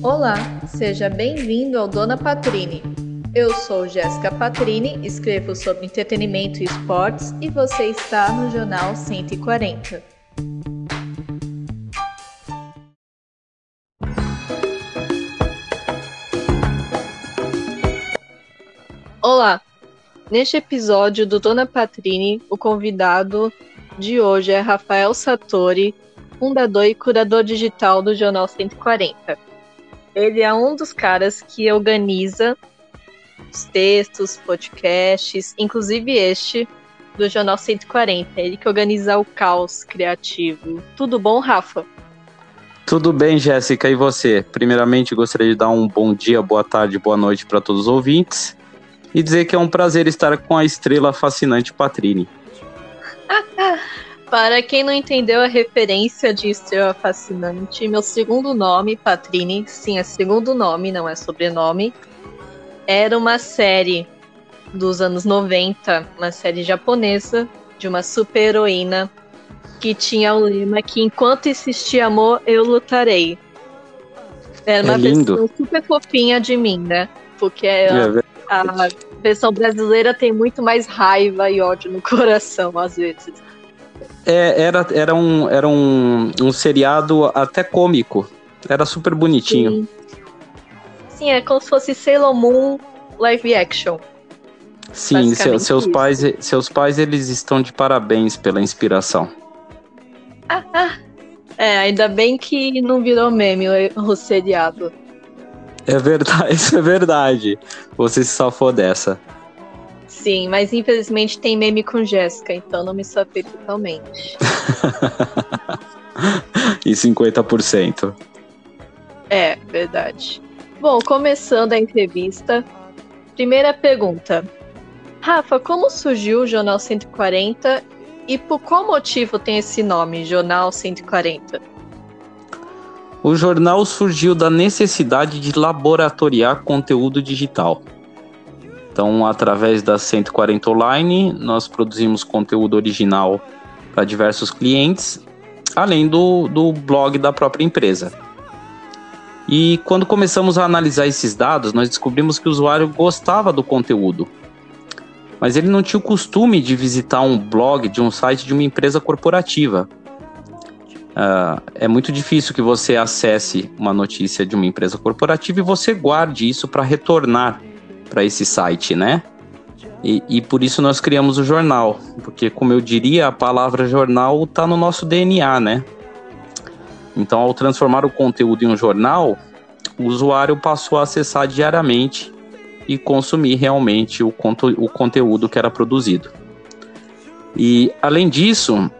Olá, seja bem-vindo ao Dona Patrini. Eu sou Jéssica Patrini, escrevo sobre entretenimento e esportes e você está no Jornal 140. Olá! Neste episódio do Dona Patrini, o convidado de hoje é Rafael Satori, fundador e curador digital do Jornal 140. Ele é um dos caras que organiza os textos, podcasts, inclusive este do Jornal 140. Ele que organiza o caos criativo. Tudo bom, Rafa? Tudo bem, Jéssica, e você? Primeiramente, gostaria de dar um bom dia, boa tarde, boa noite para todos os ouvintes e dizer que é um prazer estar com a estrela fascinante Patrini. Para quem não entendeu a referência de Estrela Fascinante, meu segundo nome, Patrini, sim, é segundo nome, não é sobrenome, era uma série dos anos 90, uma série japonesa de uma super-heroína que tinha o lema que enquanto existir amor, eu lutarei. Era uma é versão super fofinha de mim, né? Porque é, a versão brasileira tem muito mais raiva e ódio no coração, às vezes. É, era era, um, era um, um seriado até cômico. Era super bonitinho. Sim. Sim, é como se fosse Sailor Moon live action. Sim, seu, seus isso. pais, seus pais eles estão de parabéns pela inspiração. Ah, ah. É, ainda bem que não virou meme o, seriado. É verdade, isso é verdade. Você se salvou dessa. Sim, mas infelizmente tem meme com Jéssica, então não me safei totalmente. e 50%. É, verdade. Bom, começando a entrevista. Primeira pergunta. Rafa, como surgiu o Jornal 140 e por qual motivo tem esse nome, Jornal 140? O jornal surgiu da necessidade de laboratoriar conteúdo digital. Então, através da 140 Online, nós produzimos conteúdo original para diversos clientes, além do, do blog da própria empresa. E quando começamos a analisar esses dados, nós descobrimos que o usuário gostava do conteúdo, mas ele não tinha o costume de visitar um blog de um site de uma empresa corporativa. Uh, é muito difícil que você acesse uma notícia de uma empresa corporativa e você guarde isso para retornar para esse site, né? E, e, por isso nós criamos o jornal, porque como eu diria, a palavra jornal está no nosso DNA, né? Então, ao transformar o conteúdo em um jornal, o usuário passou a acessar diariamente e consumir realmente o, o conteúdo que era produzido. E além disso,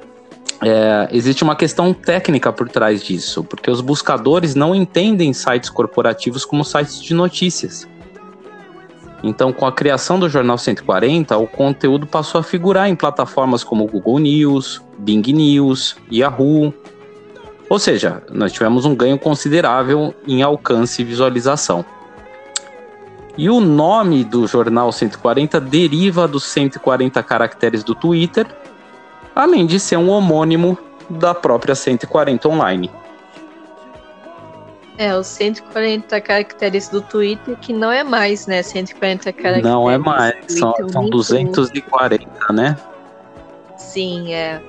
é, existe uma questão técnica por trás disso, porque os buscadores não entendem sites corporativos como sites de notícias. Então, com a criação do Jornal 140, o conteúdo passou a figurar em plataformas como Google News, Bing News, Yahoo. Ou seja, nós tivemos um ganho considerável em alcance e visualização. E o nome do Jornal 140 deriva dos 140 caracteres do Twitter, além de ser um homônimo da própria 140 Online. É, os 140 caracteres do Twitter, que não é mais, né? 140 caracteres. Não é mais, são, são 240, né? Sim, é.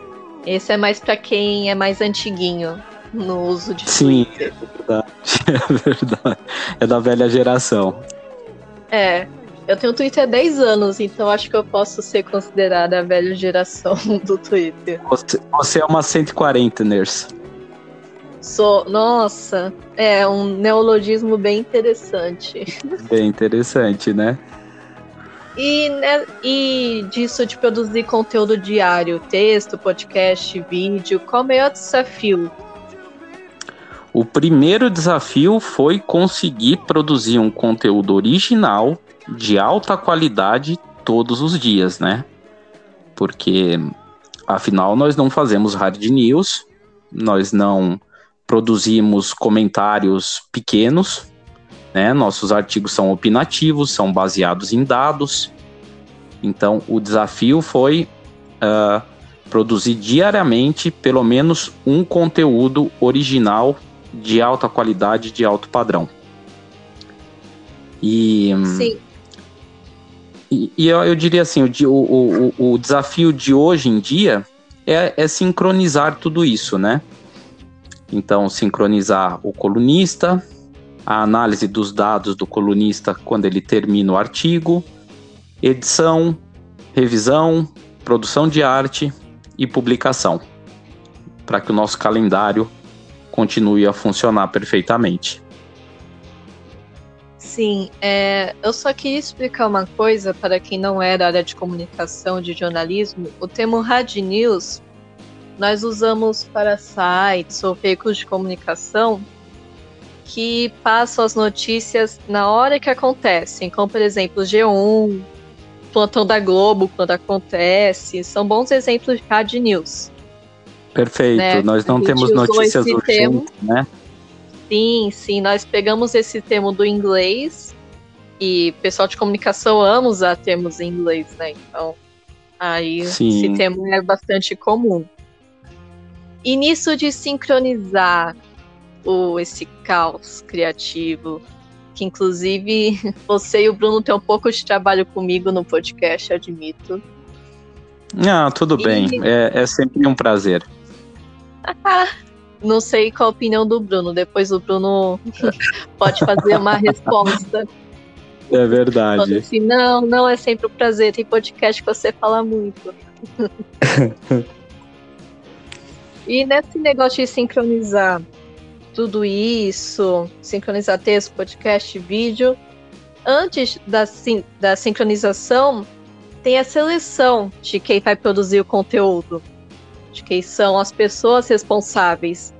Esse é mais para quem é mais antiguinho no uso de Sim, Twitter. Sim, é verdade. É verdade. É da velha geração. É. Eu tenho Twitter há 10 anos, então acho que eu posso ser considerada a velha geração do Twitter. Você, você é uma 140, Ners. Sou, nossa, é um neologismo bem interessante. Bem interessante, né? E, né, e disso de produzir conteúdo diário, texto, podcast, vídeo, qual o maior desafio? O primeiro desafio foi conseguir produzir um conteúdo original de alta qualidade todos os dias, né? Porque afinal nós não fazemos hard news, nós não produzimos comentários pequenos, né? Nossos artigos são opinativos, são baseados em dados. Então, o desafio foi uh, produzir diariamente pelo menos um conteúdo original de alta qualidade, de alto padrão. E, Sim. e, e eu, eu, diria assim, o, o, o, o, desafio de hoje em dia é, é sincronizar tudo isso, né? Então, sincronizar o colunista, a análise dos dados do colunista quando ele termina o artigo, edição, revisão, produção de arte e publicação, para que o nosso calendário continue a funcionar perfeitamente. Sim, é, eu só queria explicar uma coisa para quem não é da área de comunicação, de jornalismo. O termo hard news nós usamos para sites ou veículos de comunicação que passam as notícias na hora que acontecem, como por exemplo o G1, plantão da Globo quando acontece, são bons exemplos de hard news. Perfeito, né? nós não temos notícias urgentes, termo. né? Sim, sim, nós pegamos esse termo do inglês e pessoal de comunicação ama usar termos em inglês, né? Então, aí sim. esse termo é bastante comum. E nisso de sincronizar o, esse caos criativo, que inclusive você e o Bruno têm um pouco de trabalho comigo no podcast, admito. Ah, tudo e... bem. É, é sempre um prazer. não sei qual a opinião do Bruno. Depois o Bruno pode fazer uma resposta. É verdade. Assim, não, não é sempre um prazer. Tem podcast que você fala muito. E nesse negócio de sincronizar tudo isso, sincronizar texto, podcast, vídeo. Antes da, da sincronização, tem a seleção de quem vai produzir o conteúdo, de quem são as pessoas responsáveis.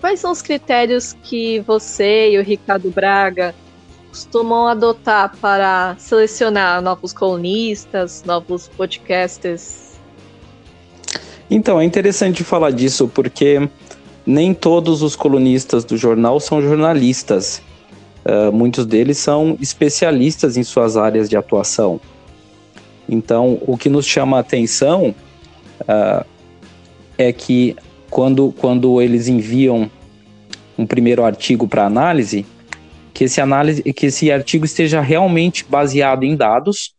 Quais são os critérios que você e o Ricardo Braga costumam adotar para selecionar novos colunistas, novos podcasters? Então, é interessante falar disso porque nem todos os colunistas do jornal são jornalistas. Uh, muitos deles são especialistas em suas áreas de atuação. Então, o que nos chama a atenção uh, é que quando, quando eles enviam um primeiro artigo para análise, que esse, análise, que esse artigo esteja realmente baseado em dados,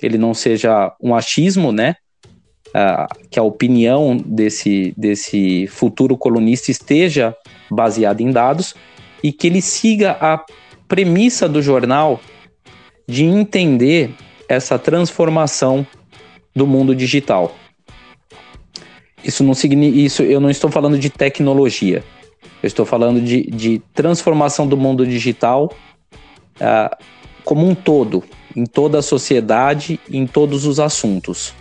ele não seja um achismo, né? Uh, que a opinião desse, desse futuro colunista esteja baseada em dados e que ele siga a premissa do jornal de entender essa transformação do mundo digital. Isso não significa, isso eu não estou falando de tecnologia. Eu estou falando de, de transformação do mundo digital uh, como um todo, em toda a sociedade, em todos os assuntos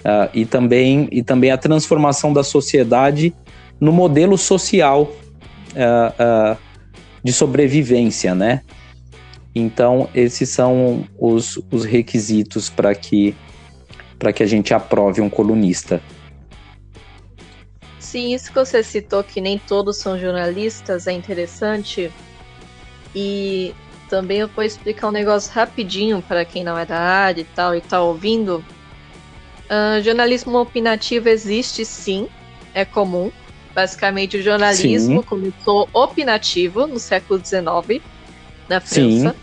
uh, e, também, e também a transformação da sociedade no modelo social uh, uh, de sobrevivência, né? Então, esses são os, os requisitos para que, que a gente aprove um colunista. Sim, isso que você citou, que nem todos são jornalistas, é interessante. E também eu vou explicar um negócio rapidinho para quem não é da área e tal e está ouvindo. Uh, jornalismo opinativo existe sim, é comum. Basicamente, o jornalismo sim. começou opinativo no século XIX, na França. Sim.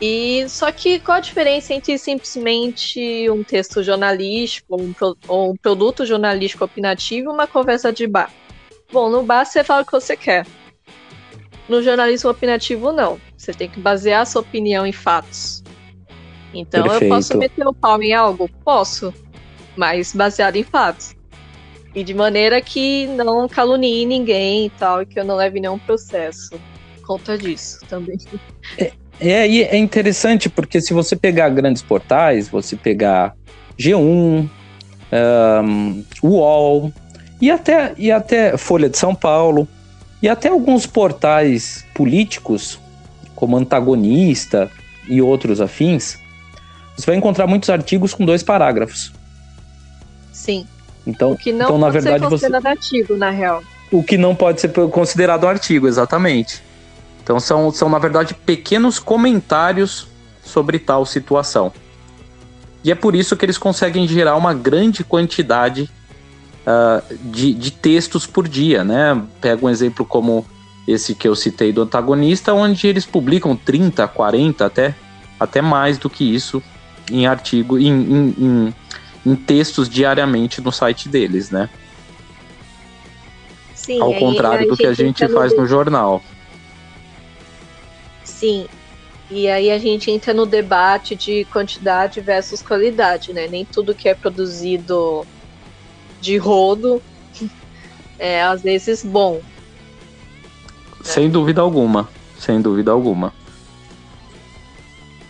E só que qual a diferença entre simplesmente um texto jornalístico um, ou um produto jornalístico opinativo e uma conversa de bar? Bom, no bar você fala o que você quer. No jornalismo opinativo, não. Você tem que basear a sua opinião em fatos. Então Perfeito. eu posso meter o pau em algo? Posso, mas baseado em fatos. E de maneira que não calunie ninguém e tal, e que eu não leve nenhum processo. Conta disso também. É, é, é interessante porque se você pegar grandes portais, você pegar G1, um, UOL e até, e até Folha de São Paulo e até alguns portais políticos como Antagonista e outros afins, você vai encontrar muitos artigos com dois parágrafos. Sim. Então, o que não então, na pode verdade, ser considerado você... artigo, na real. O que não pode ser considerado artigo, exatamente. Então são, são, na verdade, pequenos comentários sobre tal situação. E é por isso que eles conseguem gerar uma grande quantidade uh, de, de textos por dia, né? Pega um exemplo como esse que eu citei do antagonista, onde eles publicam 30, 40, até, até mais do que isso em artigo, em, em, em, em textos diariamente no site deles, né? Sim, Ao contrário do que a gente faz no jornal. Sim, e aí a gente entra no debate de quantidade versus qualidade, né? Nem tudo que é produzido de rodo é às vezes bom. Sem dúvida alguma, sem dúvida alguma.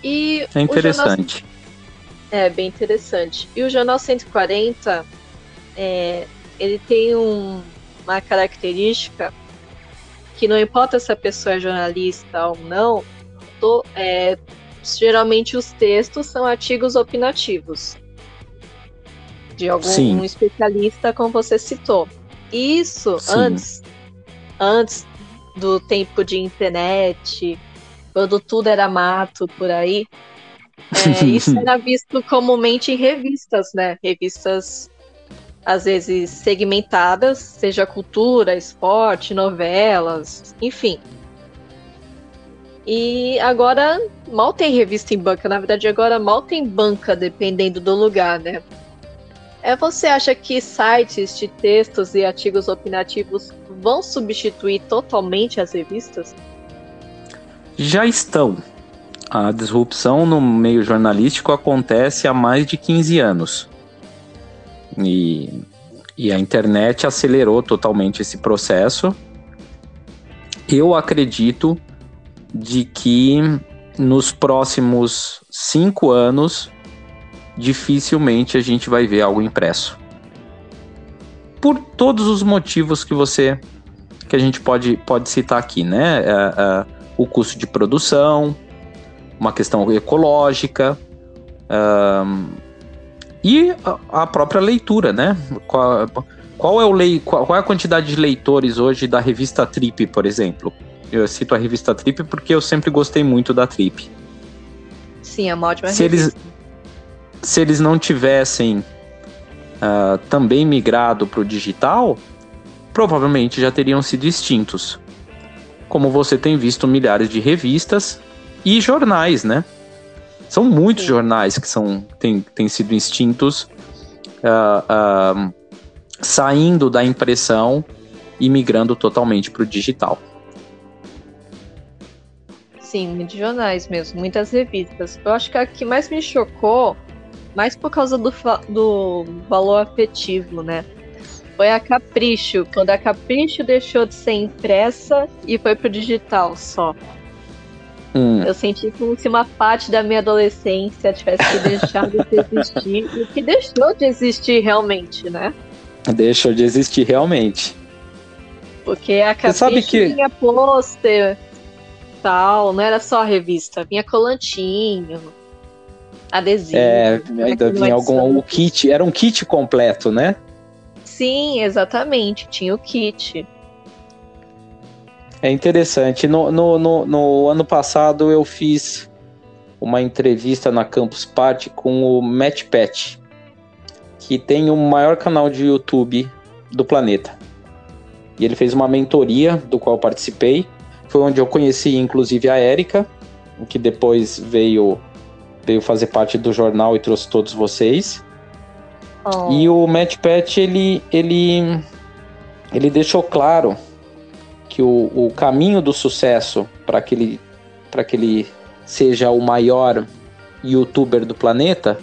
E é interessante. É bem interessante. E o Jornal 140, é, ele tem um, uma característica que não importa se a pessoa é jornalista ou não, to, é, geralmente os textos são artigos opinativos de algum um especialista, como você citou. Isso Sim. antes, antes do tempo de internet, quando tudo era mato por aí, é, isso era visto comumente em revistas, né? Revistas às vezes segmentadas, seja cultura, esporte, novelas, enfim. E agora mal tem revista em banca, na verdade agora mal tem banca dependendo do lugar, né? É, você acha que sites de textos e artigos opinativos vão substituir totalmente as revistas? Já estão. A disrupção no meio jornalístico acontece há mais de 15 anos. E, e a internet acelerou totalmente esse processo. Eu acredito de que nos próximos cinco anos dificilmente a gente vai ver algo impresso. Por todos os motivos que você que a gente pode, pode citar aqui, né? É, é, o custo de produção, uma questão ecológica um, e a, própria leitura, né? Qual, qual é o lei, qual, qual é a quantidade de leitores hoje da revista Trip, por exemplo? Eu cito a revista Trip porque eu sempre gostei muito da Trip. Sim, é uma ótima se revista. Eles, se eles não tivessem uh, também migrado para o digital, provavelmente já teriam sido extintos. Como você tem visto milhares de revistas e jornais, né? São muitos Sim. jornais que são, têm, têm sido extintos, uh, uh, saindo da impressão e migrando totalmente para o digital. Sim, muitos jornais mesmo, muitas revistas. Eu acho que a que mais me chocou, mais por causa do, do valor afetivo, né? Foi a Capricho, quando a Capricho deixou de ser impressa e foi pro digital só. Hum. Eu senti como se uma parte da minha adolescência tivesse deixado de existir e que deixou de existir realmente, né? Deixou de existir realmente. Porque a Capricho que... tinha pôster, tal, não era só a revista, vinha colantinho, adesivo. É, ainda vinha algum o kit, era um kit completo, né? Sim, exatamente, tinha o kit. É interessante. No, no, no, no ano passado eu fiz uma entrevista na Campus Party com o Matt Pet, que tem o maior canal de YouTube do planeta. E ele fez uma mentoria do qual participei foi onde eu conheci, inclusive, a Érica, que depois veio, veio fazer parte do jornal e trouxe todos vocês. Oh. E o Matt Pet, ele, ele, ele deixou claro que o, o caminho do sucesso para que, ele, que ele seja o maior youtuber do planeta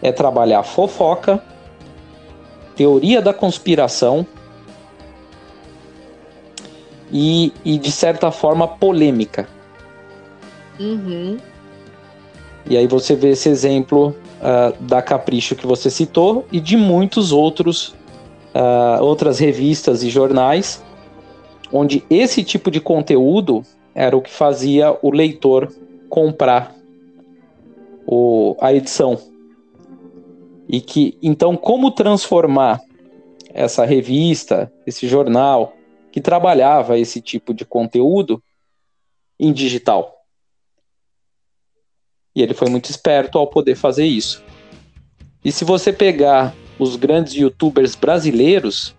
é trabalhar fofoca, teoria da conspiração e, e de certa forma polêmica. Uhum. E aí você vê esse exemplo uh, da Capricho que você citou e de muitos outros uh, outras revistas e jornais onde esse tipo de conteúdo era o que fazia o leitor comprar o, a edição. E que então como transformar essa revista, esse jornal, que trabalhava esse tipo de conteúdo em digital. E ele foi muito esperto ao poder fazer isso. E se você pegar os grandes youtubers brasileiros,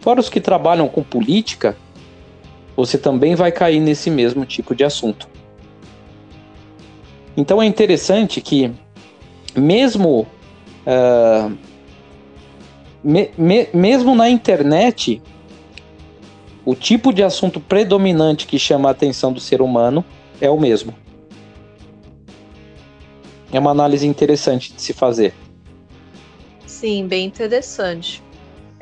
fora os que trabalham com política, você também vai cair nesse mesmo tipo de assunto. Então é interessante que, mesmo, uh, me, me, mesmo na internet, o tipo de assunto predominante que chama a atenção do ser humano é o mesmo. É uma análise interessante de se fazer. Sim, bem interessante.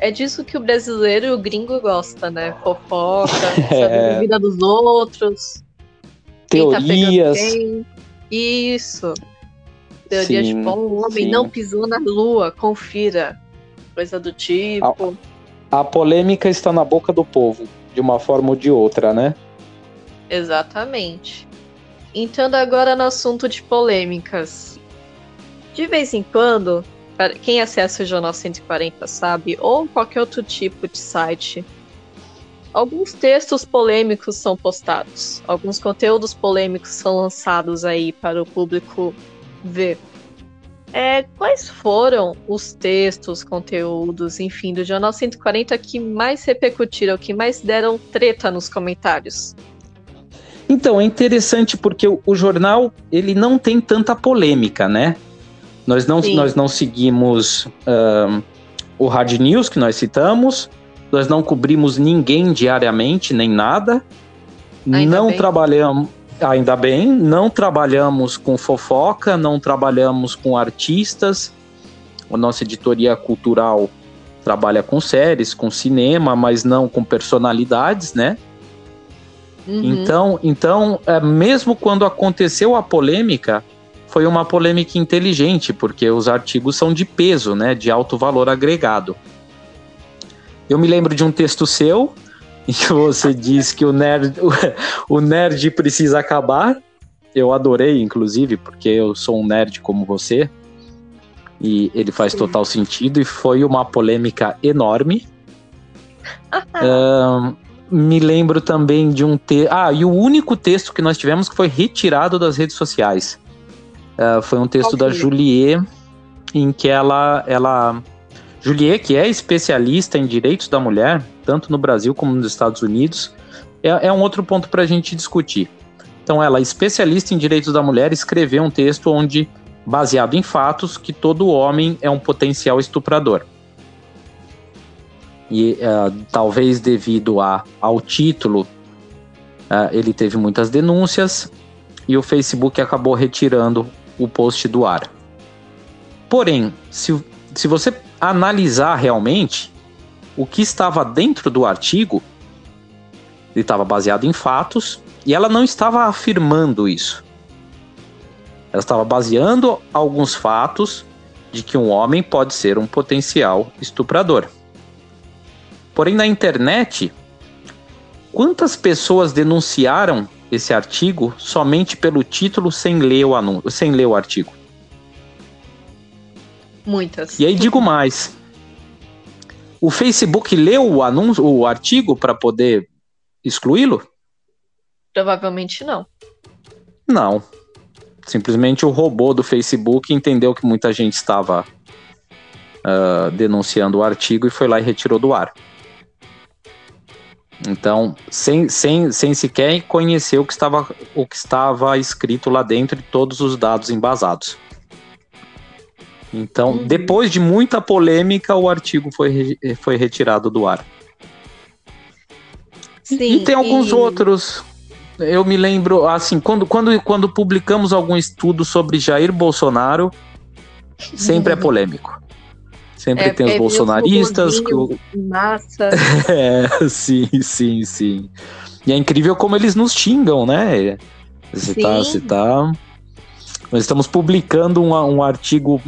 É disso que o brasileiro e o gringo gosta, né? Fofoca, é... a vida dos outros. Tá Teorias. Tá Isso. Teoria sim, de bom, um homem sim. não pisou na lua, confira. Coisa do tipo. A, a polêmica está na boca do povo, de uma forma ou de outra, né? Exatamente. Entrando agora no assunto de polêmicas. De vez em quando, quem acessa o Jornal 140 sabe, ou qualquer outro tipo de site, alguns textos polêmicos são postados, alguns conteúdos polêmicos são lançados aí para o público ver. É, quais foram os textos, conteúdos, enfim, do Jornal 140 que mais repercutiram, que mais deram treta nos comentários? Então, é interessante porque o, o jornal ele não tem tanta polêmica, né? Nós não, nós não seguimos uh, o Hard News que nós citamos, nós não cobrimos ninguém diariamente, nem nada. Ainda não bem. trabalhamos, ainda bem, não trabalhamos com fofoca, não trabalhamos com artistas. A nossa editoria cultural trabalha com séries, com cinema, mas não com personalidades, né? Uhum. Então, então é, mesmo quando aconteceu a polêmica, foi uma polêmica inteligente, porque os artigos são de peso, né, de alto valor agregado. Eu me lembro de um texto seu em que você diz que o nerd, o, nerd precisa acabar. Eu adorei, inclusive, porque eu sou um nerd como você. E ele faz total sentido e foi uma polêmica enorme. uh, me lembro também de um texto. Ah, e o único texto que nós tivemos que foi retirado das redes sociais. Uh, foi um texto da Julie, em que ela, ela. Julie, que é especialista em direitos da mulher, tanto no Brasil como nos Estados Unidos, é, é um outro ponto para a gente discutir. Então, ela, especialista em direitos da mulher, escreveu um texto onde, baseado em fatos, que todo homem é um potencial estuprador. E uh, talvez devido a, ao título, uh, ele teve muitas denúncias e o Facebook acabou retirando o post do ar. Porém, se, se você analisar realmente o que estava dentro do artigo, ele estava baseado em fatos e ela não estava afirmando isso. Ela estava baseando alguns fatos de que um homem pode ser um potencial estuprador. Porém, na internet, quantas pessoas denunciaram esse artigo somente pelo título sem ler o anúncio, sem ler o artigo. Muitas. E aí digo mais. O Facebook leu o anúncio, o artigo para poder excluí-lo? Provavelmente não. Não. Simplesmente o robô do Facebook entendeu que muita gente estava uh, denunciando o artigo e foi lá e retirou do ar. Então, sem, sem, sem sequer conhecer o que, estava, o que estava escrito lá dentro e todos os dados embasados. Então, uhum. depois de muita polêmica, o artigo foi, foi retirado do ar. Sim, e tem alguns e... outros. Eu me lembro, assim, quando, quando, quando publicamos algum estudo sobre Jair Bolsonaro, sempre é uhum. é polêmico. Sempre é, tem os é bolsonaristas. Que... Massa. é, sim, sim, sim. E é incrível como eles nos xingam, né? Você tá, você tá. Nós estamos publicando um, um artigo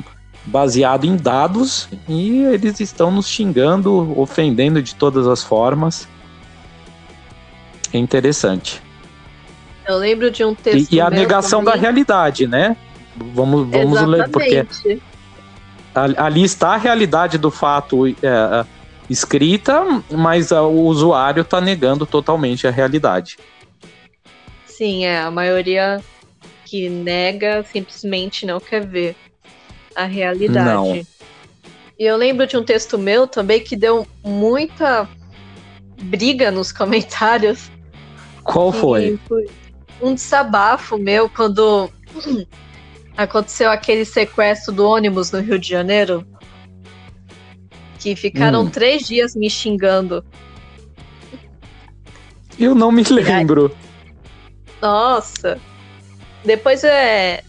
baseado em dados e eles estão nos xingando, ofendendo de todas as formas. É interessante. Eu lembro de um texto. E, e a negação também. da realidade, né? Vamos, vamos ler, porque ali está a realidade do fato é, é escrita, mas o usuário está negando totalmente a realidade. Sim, é. A maioria que nega simplesmente não quer ver a realidade. Não. E eu lembro de um texto meu também que deu muita briga nos comentários. Qual foi? foi? Um desabafo meu quando aconteceu aquele sequestro do ônibus no Rio de Janeiro. Que ficaram hum. três dias me xingando. Eu não me lembro. Nossa. Depois é.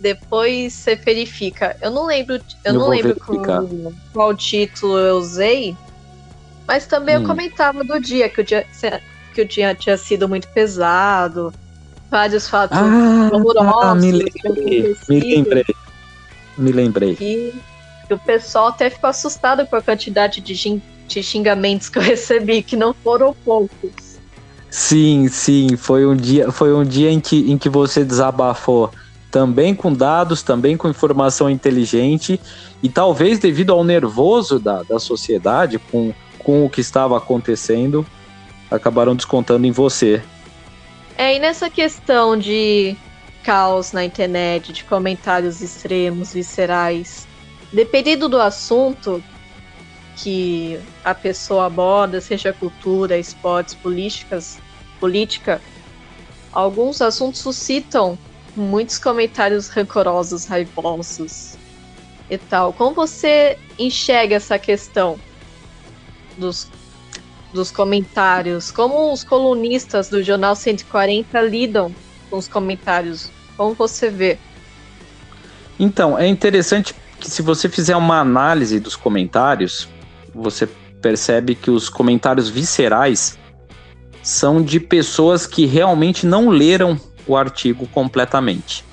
Depois você verifica. Eu não lembro. Eu, eu não lembro qual, qual, título eu usei. Mas também hum. eu comentava do dia, que o dia, que o dia tinha sido muito pesado. Vários fatos ah, Ah, me lembrei. Me lembrei. Me lembrei. E, o pessoal até ficou assustado com a quantidade de, de xingamentos que eu recebi, que não foram poucos. Sim, sim, foi um dia, foi um dia em que, em que você desabafou também com dados, também com informação inteligente e talvez devido ao nervoso da, da sociedade com, com o que estava acontecendo, acabaram descontando em você. É, e nessa questão de caos na internet, de comentários extremos, viscerais, dependendo do assunto, que a pessoa aborda, seja cultura, esportes, políticas, política, alguns assuntos suscitam muitos comentários rancorosos, raivosos e tal. Como você enxerga essa questão dos, dos comentários? Como os colunistas do Jornal 140 lidam com os comentários? Como você vê? Então, é interessante que se você fizer uma análise dos comentários, você percebe que os comentários viscerais são de pessoas que realmente não leram o artigo completamente.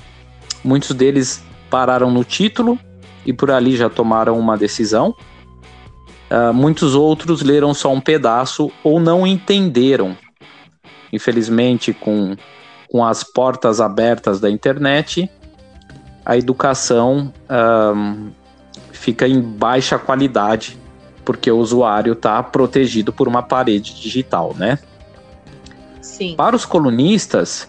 Muitos deles pararam no título e por ali já tomaram uma decisão. Uh, muitos outros leram só um pedaço ou não entenderam. Infelizmente, com, com as portas abertas da internet, a educação uh, fica em baixa qualidade porque o usuário está protegido por uma parede digital, né? Sim. Para os colunistas,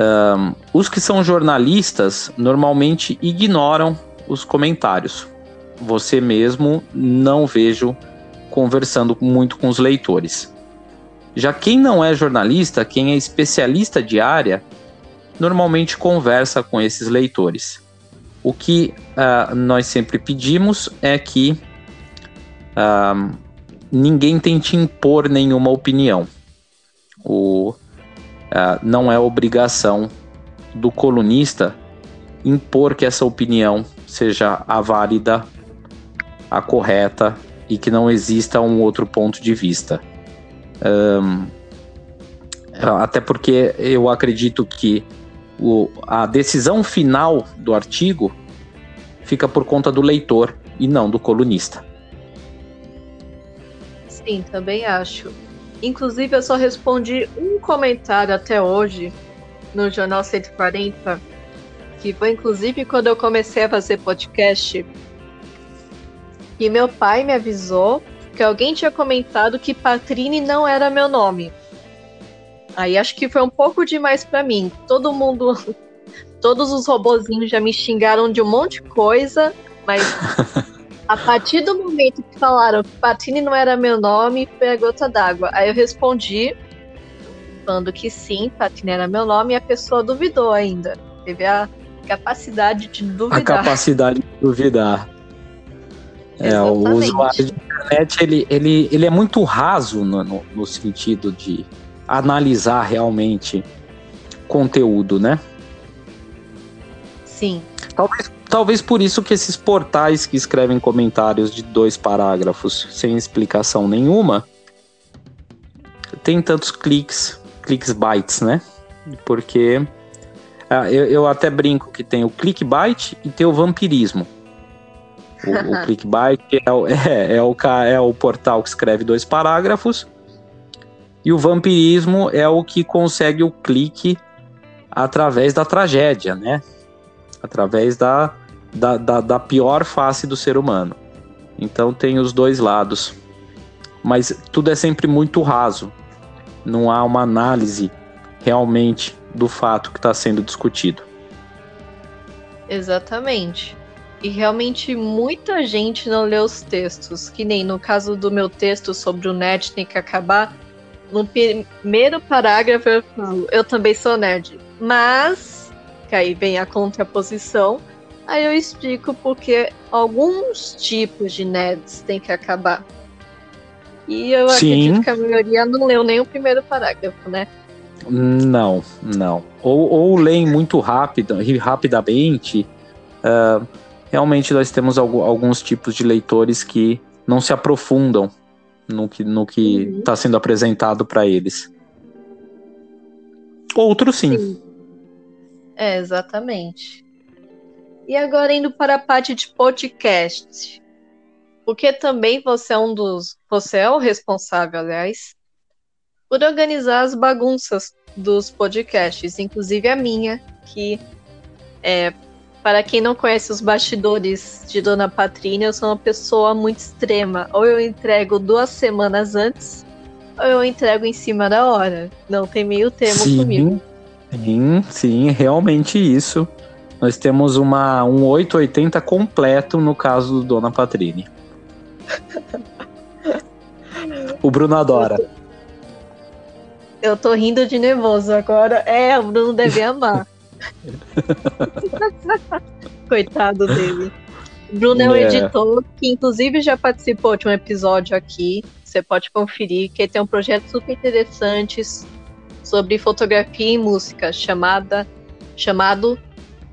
um, os que são jornalistas normalmente ignoram os comentários. Você mesmo não vejo conversando muito com os leitores. Já quem não é jornalista, quem é especialista de área, normalmente conversa com esses leitores. O que uh, nós sempre pedimos é que uh, ninguém tente impor nenhuma opinião. O, uh, não é obrigação do colunista impor que essa opinião seja a válida, a correta e que não exista um outro ponto de vista. Um, até porque eu acredito que o, a decisão final do artigo fica por conta do leitor e não do colunista. Sim, também acho. Inclusive, eu só respondi um comentário até hoje no Jornal 140, que foi inclusive quando eu comecei a fazer podcast. E meu pai me avisou que alguém tinha comentado que Patrine não era meu nome. Aí acho que foi um pouco demais para mim. Todo mundo, todos os robozinhos já me xingaram de um monte de coisa, mas A partir do momento que falaram que Patini não era meu nome, foi a gota d'água. Aí eu respondi, falando que sim, Patini era meu nome, e a pessoa duvidou ainda. Teve a capacidade de duvidar. A capacidade de duvidar. É, o usuário de internet ele, ele, ele é muito raso no, no, no sentido de analisar realmente conteúdo, né? Sim. Talvez Talvez por isso que esses portais que escrevem comentários de dois parágrafos sem explicação nenhuma tem tantos cliques, cliques bytes, né? Porque ah, eu, eu, até brinco que tem o clickbait e tem o vampirismo. O, o clickbait é o, é, é, o, é o portal que escreve dois parágrafos e o vampirismo é o que consegue o clique através da tragédia, né? através da, da, da, da pior face do ser humano. Então tem os dois lados. Mas tudo é sempre muito raso. Não há uma análise realmente do fato que está sendo discutido. Exatamente. E realmente muita gente não lê os textos. Que nem no caso do meu texto sobre o nerd tem que acabar. No primeiro parágrafo eu falo, eu também sou nerd. Mas, que aí vem a contraposição, aí eu explico porque alguns tipos de nerds têm que acabar. E eu Sim. acredito que a maioria não leu nem o primeiro parágrafo, né? Não, não. Ou, ou leem muito rápido, rapidamente. Uh, realmente nós temos alguns tipos de leitores que não se aprofundam no que no que está uhum. sendo apresentado para eles. Outros sim. sim. É, exatamente. E agora indo para a parte de podcast. Porque também você é um dos. Você é o responsável, aliás, por organizar as bagunças dos podcasts, inclusive a minha, que é, para quem não conhece os bastidores de Dona Patrínia, eu sou uma pessoa muito extrema. Ou eu entrego duas semanas antes, ou eu entrego em cima da hora. Não tem meio termo sim, comigo. Sim, sim, realmente isso. Nós temos uma, um 880 completo no caso do Dona Patrínia. o Bruno adora. Eu tô rindo de nervoso agora. É, o Bruno deve amar. Coitado dele. Bruno é um é. editor que, inclusive, já participou de um episódio aqui. Você pode conferir que tem um projeto super interessante sobre fotografia e música chamada chamado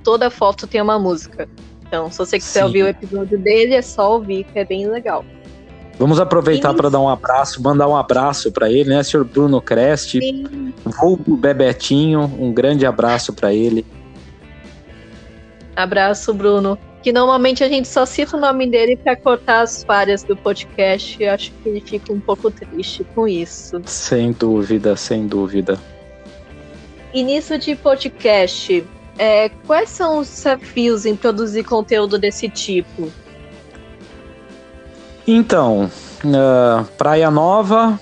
Toda Foto Tem uma Música. Então, se você quiser Sim. ouvir o episódio dele, é só ouvir, que é bem legal. Vamos aproveitar para dar um abraço, mandar um abraço para ele, né, senhor Bruno Creste, vulgo Bebetinho, um grande abraço para ele. Abraço, Bruno. Que normalmente a gente só cita o nome dele para cortar as falhas do podcast. E acho que ele fica um pouco triste com isso. Sem dúvida, sem dúvida. Início de podcast. É, quais são os desafios em produzir conteúdo desse tipo? Então, uh, praia nova,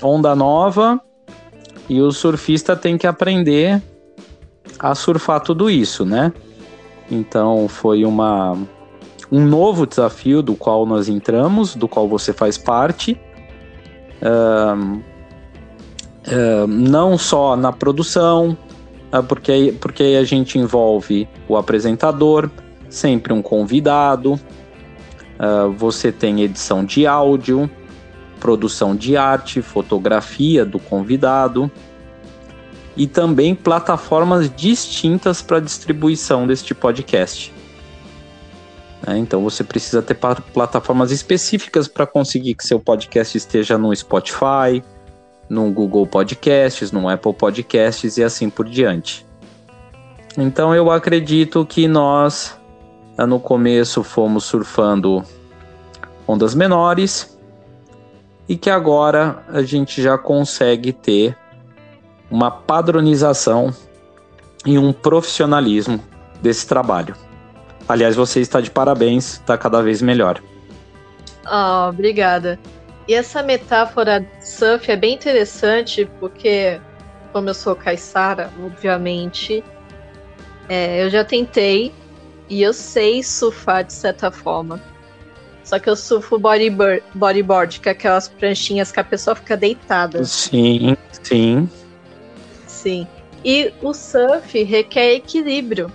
onda nova, e o surfista tem que aprender a surfar tudo isso, né? Então foi uma um novo desafio do qual nós entramos, do qual você faz parte. Uh, uh, não só na produção, ah, porque, porque a gente envolve o apresentador, sempre um convidado, uh, você tem edição de áudio, produção de arte, fotografia do convidado e também plataformas distintas para distribuição deste podcast. É, então você precisa ter plataformas específicas para conseguir que seu podcast esteja no Spotify, no Google Podcasts, no Apple Podcasts e assim por diante. Então eu acredito que nós no começo fomos surfando ondas menores e que agora a gente já consegue ter uma padronização e um profissionalismo desse trabalho. Aliás, você está de parabéns, está cada vez melhor. Oh, obrigada. E essa metáfora surf é bem interessante porque, como eu sou caiçara, obviamente, é, eu já tentei e eu sei surfar de certa forma. Só que eu surfo bodyboard, bodyboard, que é aquelas pranchinhas que a pessoa fica deitada. Sim, sim. Sim. E o surf requer equilíbrio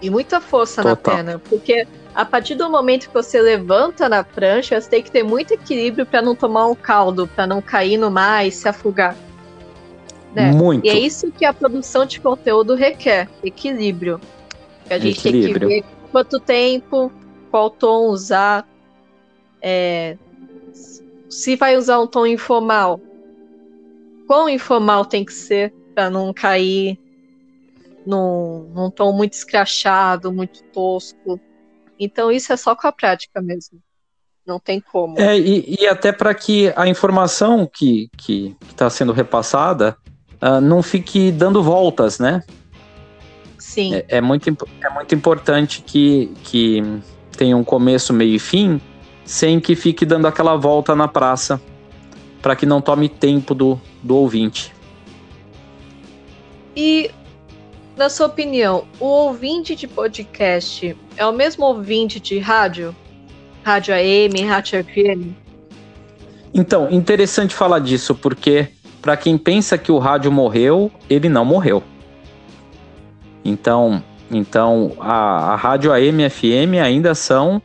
e muita força Total. na perna, porque a partir do momento que você levanta na prancha, você tem que ter muito equilíbrio para não tomar um caldo, para não cair no mar e se afogar. Né? Muito. E é isso que a produção de conteúdo requer, equilíbrio. A gente equilíbrio. tem que ver quanto tempo, qual tom usar, é, se vai usar um tom informal, quão informal tem que ser para não cair num, num tom muito escrachado, muito tosco. Então isso é só com a prática mesmo. Não tem como. É, e, e até para que a informação que está sendo repassada uh, não fique dando voltas, né? Sim. É, é, muito, é muito importante que, que tenha um começo, meio e fim, sem que fique dando aquela volta na praça, para que não tome tempo do, do ouvinte. E Na sua opinião, o ouvinte de podcast é o mesmo ouvinte de rádio? Rádio AM, rádio FM? Então, interessante falar disso, porque para quem pensa que o rádio morreu, ele não morreu. Então, então a, a rádio AM e FM ainda são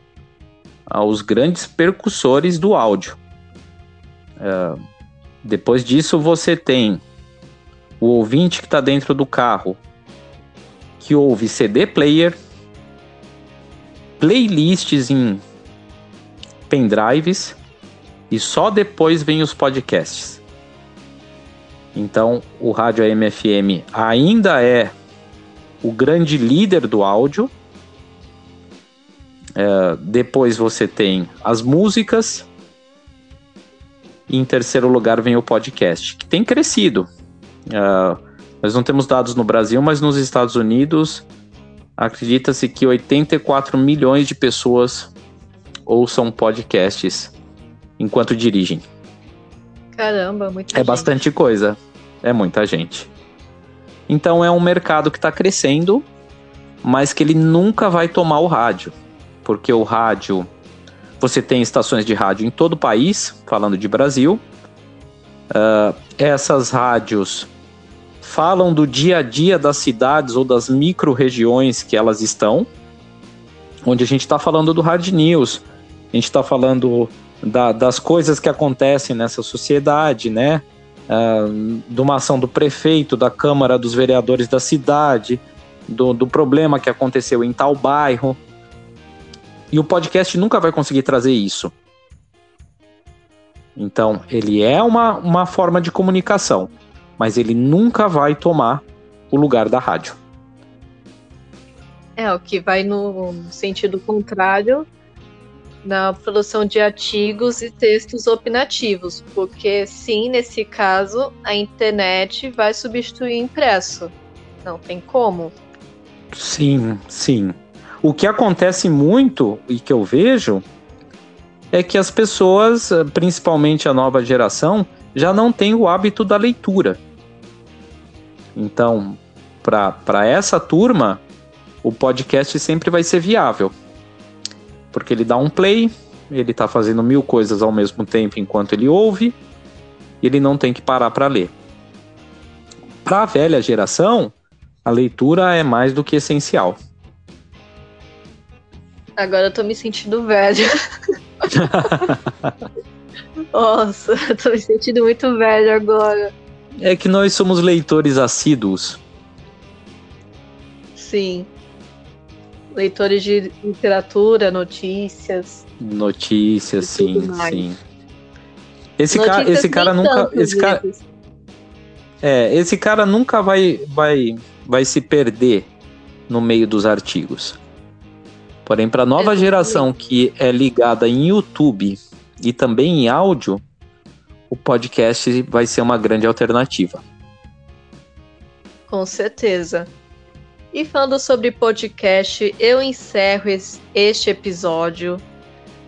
ah, os grandes percussores do áudio. Uh, depois disso, você tem o ouvinte que está dentro do carro, que ouve CD player, playlists em pendrives e só depois vem os podcasts. Então, o rádio AM FM ainda é o grande líder do áudio. É, depois você tem as músicas. E em terceiro lugar vem o podcast, que tem crescido. É, nós não temos dados no Brasil, mas nos Estados Unidos acredita-se que 84 milhões de pessoas ouçam podcasts enquanto dirigem. Caramba, muita É gente. bastante coisa. É muita gente. Então é um mercado que está crescendo, mas que ele nunca vai tomar o rádio, porque o rádio, você tem estações de rádio em todo o país, falando de Brasil. Uh, essas rádios falam do dia a dia das cidades ou das micro-regiões que elas estão, onde a gente está falando do hard news, a gente está falando da, das coisas que acontecem nessa sociedade, né? Uh, de uma ação do prefeito, da Câmara dos Vereadores da cidade, do, do problema que aconteceu em tal bairro. E o podcast nunca vai conseguir trazer isso. Então, ele é uma, uma forma de comunicação, mas ele nunca vai tomar o lugar da rádio. É, o que vai no sentido contrário na produção de artigos e textos opinativos, porque sim, nesse caso, a internet vai substituir o impresso. Não tem como. Sim, sim. O que acontece muito e que eu vejo é que as pessoas, principalmente a nova geração, já não tem o hábito da leitura. Então, para essa turma, o podcast sempre vai ser viável. Porque ele dá um play, ele está fazendo mil coisas ao mesmo tempo enquanto ele ouve, e ele não tem que parar para ler. Para a velha geração, a leitura é mais do que essencial. Agora eu tô me sentindo velho. Nossa, eu tô me sentindo muito velho agora. É que nós somos leitores assíduos. Sim leitores de literatura, notícias. Notícias, sim, sim. Esse cara, esse cara nunca, esse cara, é, esse cara nunca vai, vai, vai se perder no meio dos artigos. Porém, para a nova geração que é ligada em YouTube e também em áudio, o podcast vai ser uma grande alternativa. Com certeza. E falando sobre podcast, eu encerro este episódio.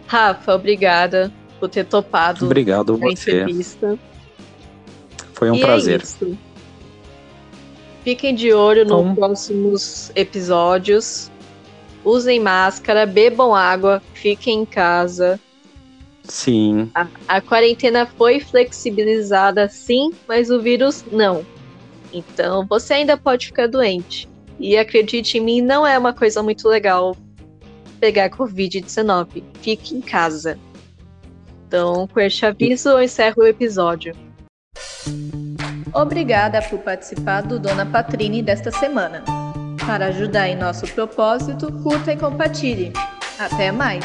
Rafa, obrigada por ter topado Obrigado a você. entrevista. Foi um e é prazer. É Fiquem de olho nos então... próximos episódios. Usem máscara, bebam água, fiquem em casa. Sim. A, a quarentena foi flexibilizada, sim, mas o vírus não. Então você ainda pode ficar doente. E acredite em mim, não é uma coisa muito legal pegar Covid-19. Fique em casa. Então, com este aviso, eu encerro o episódio. Obrigada por participar do Dona Patrine desta semana. Para ajudar em nosso propósito, curta e compartilhe. Até mais!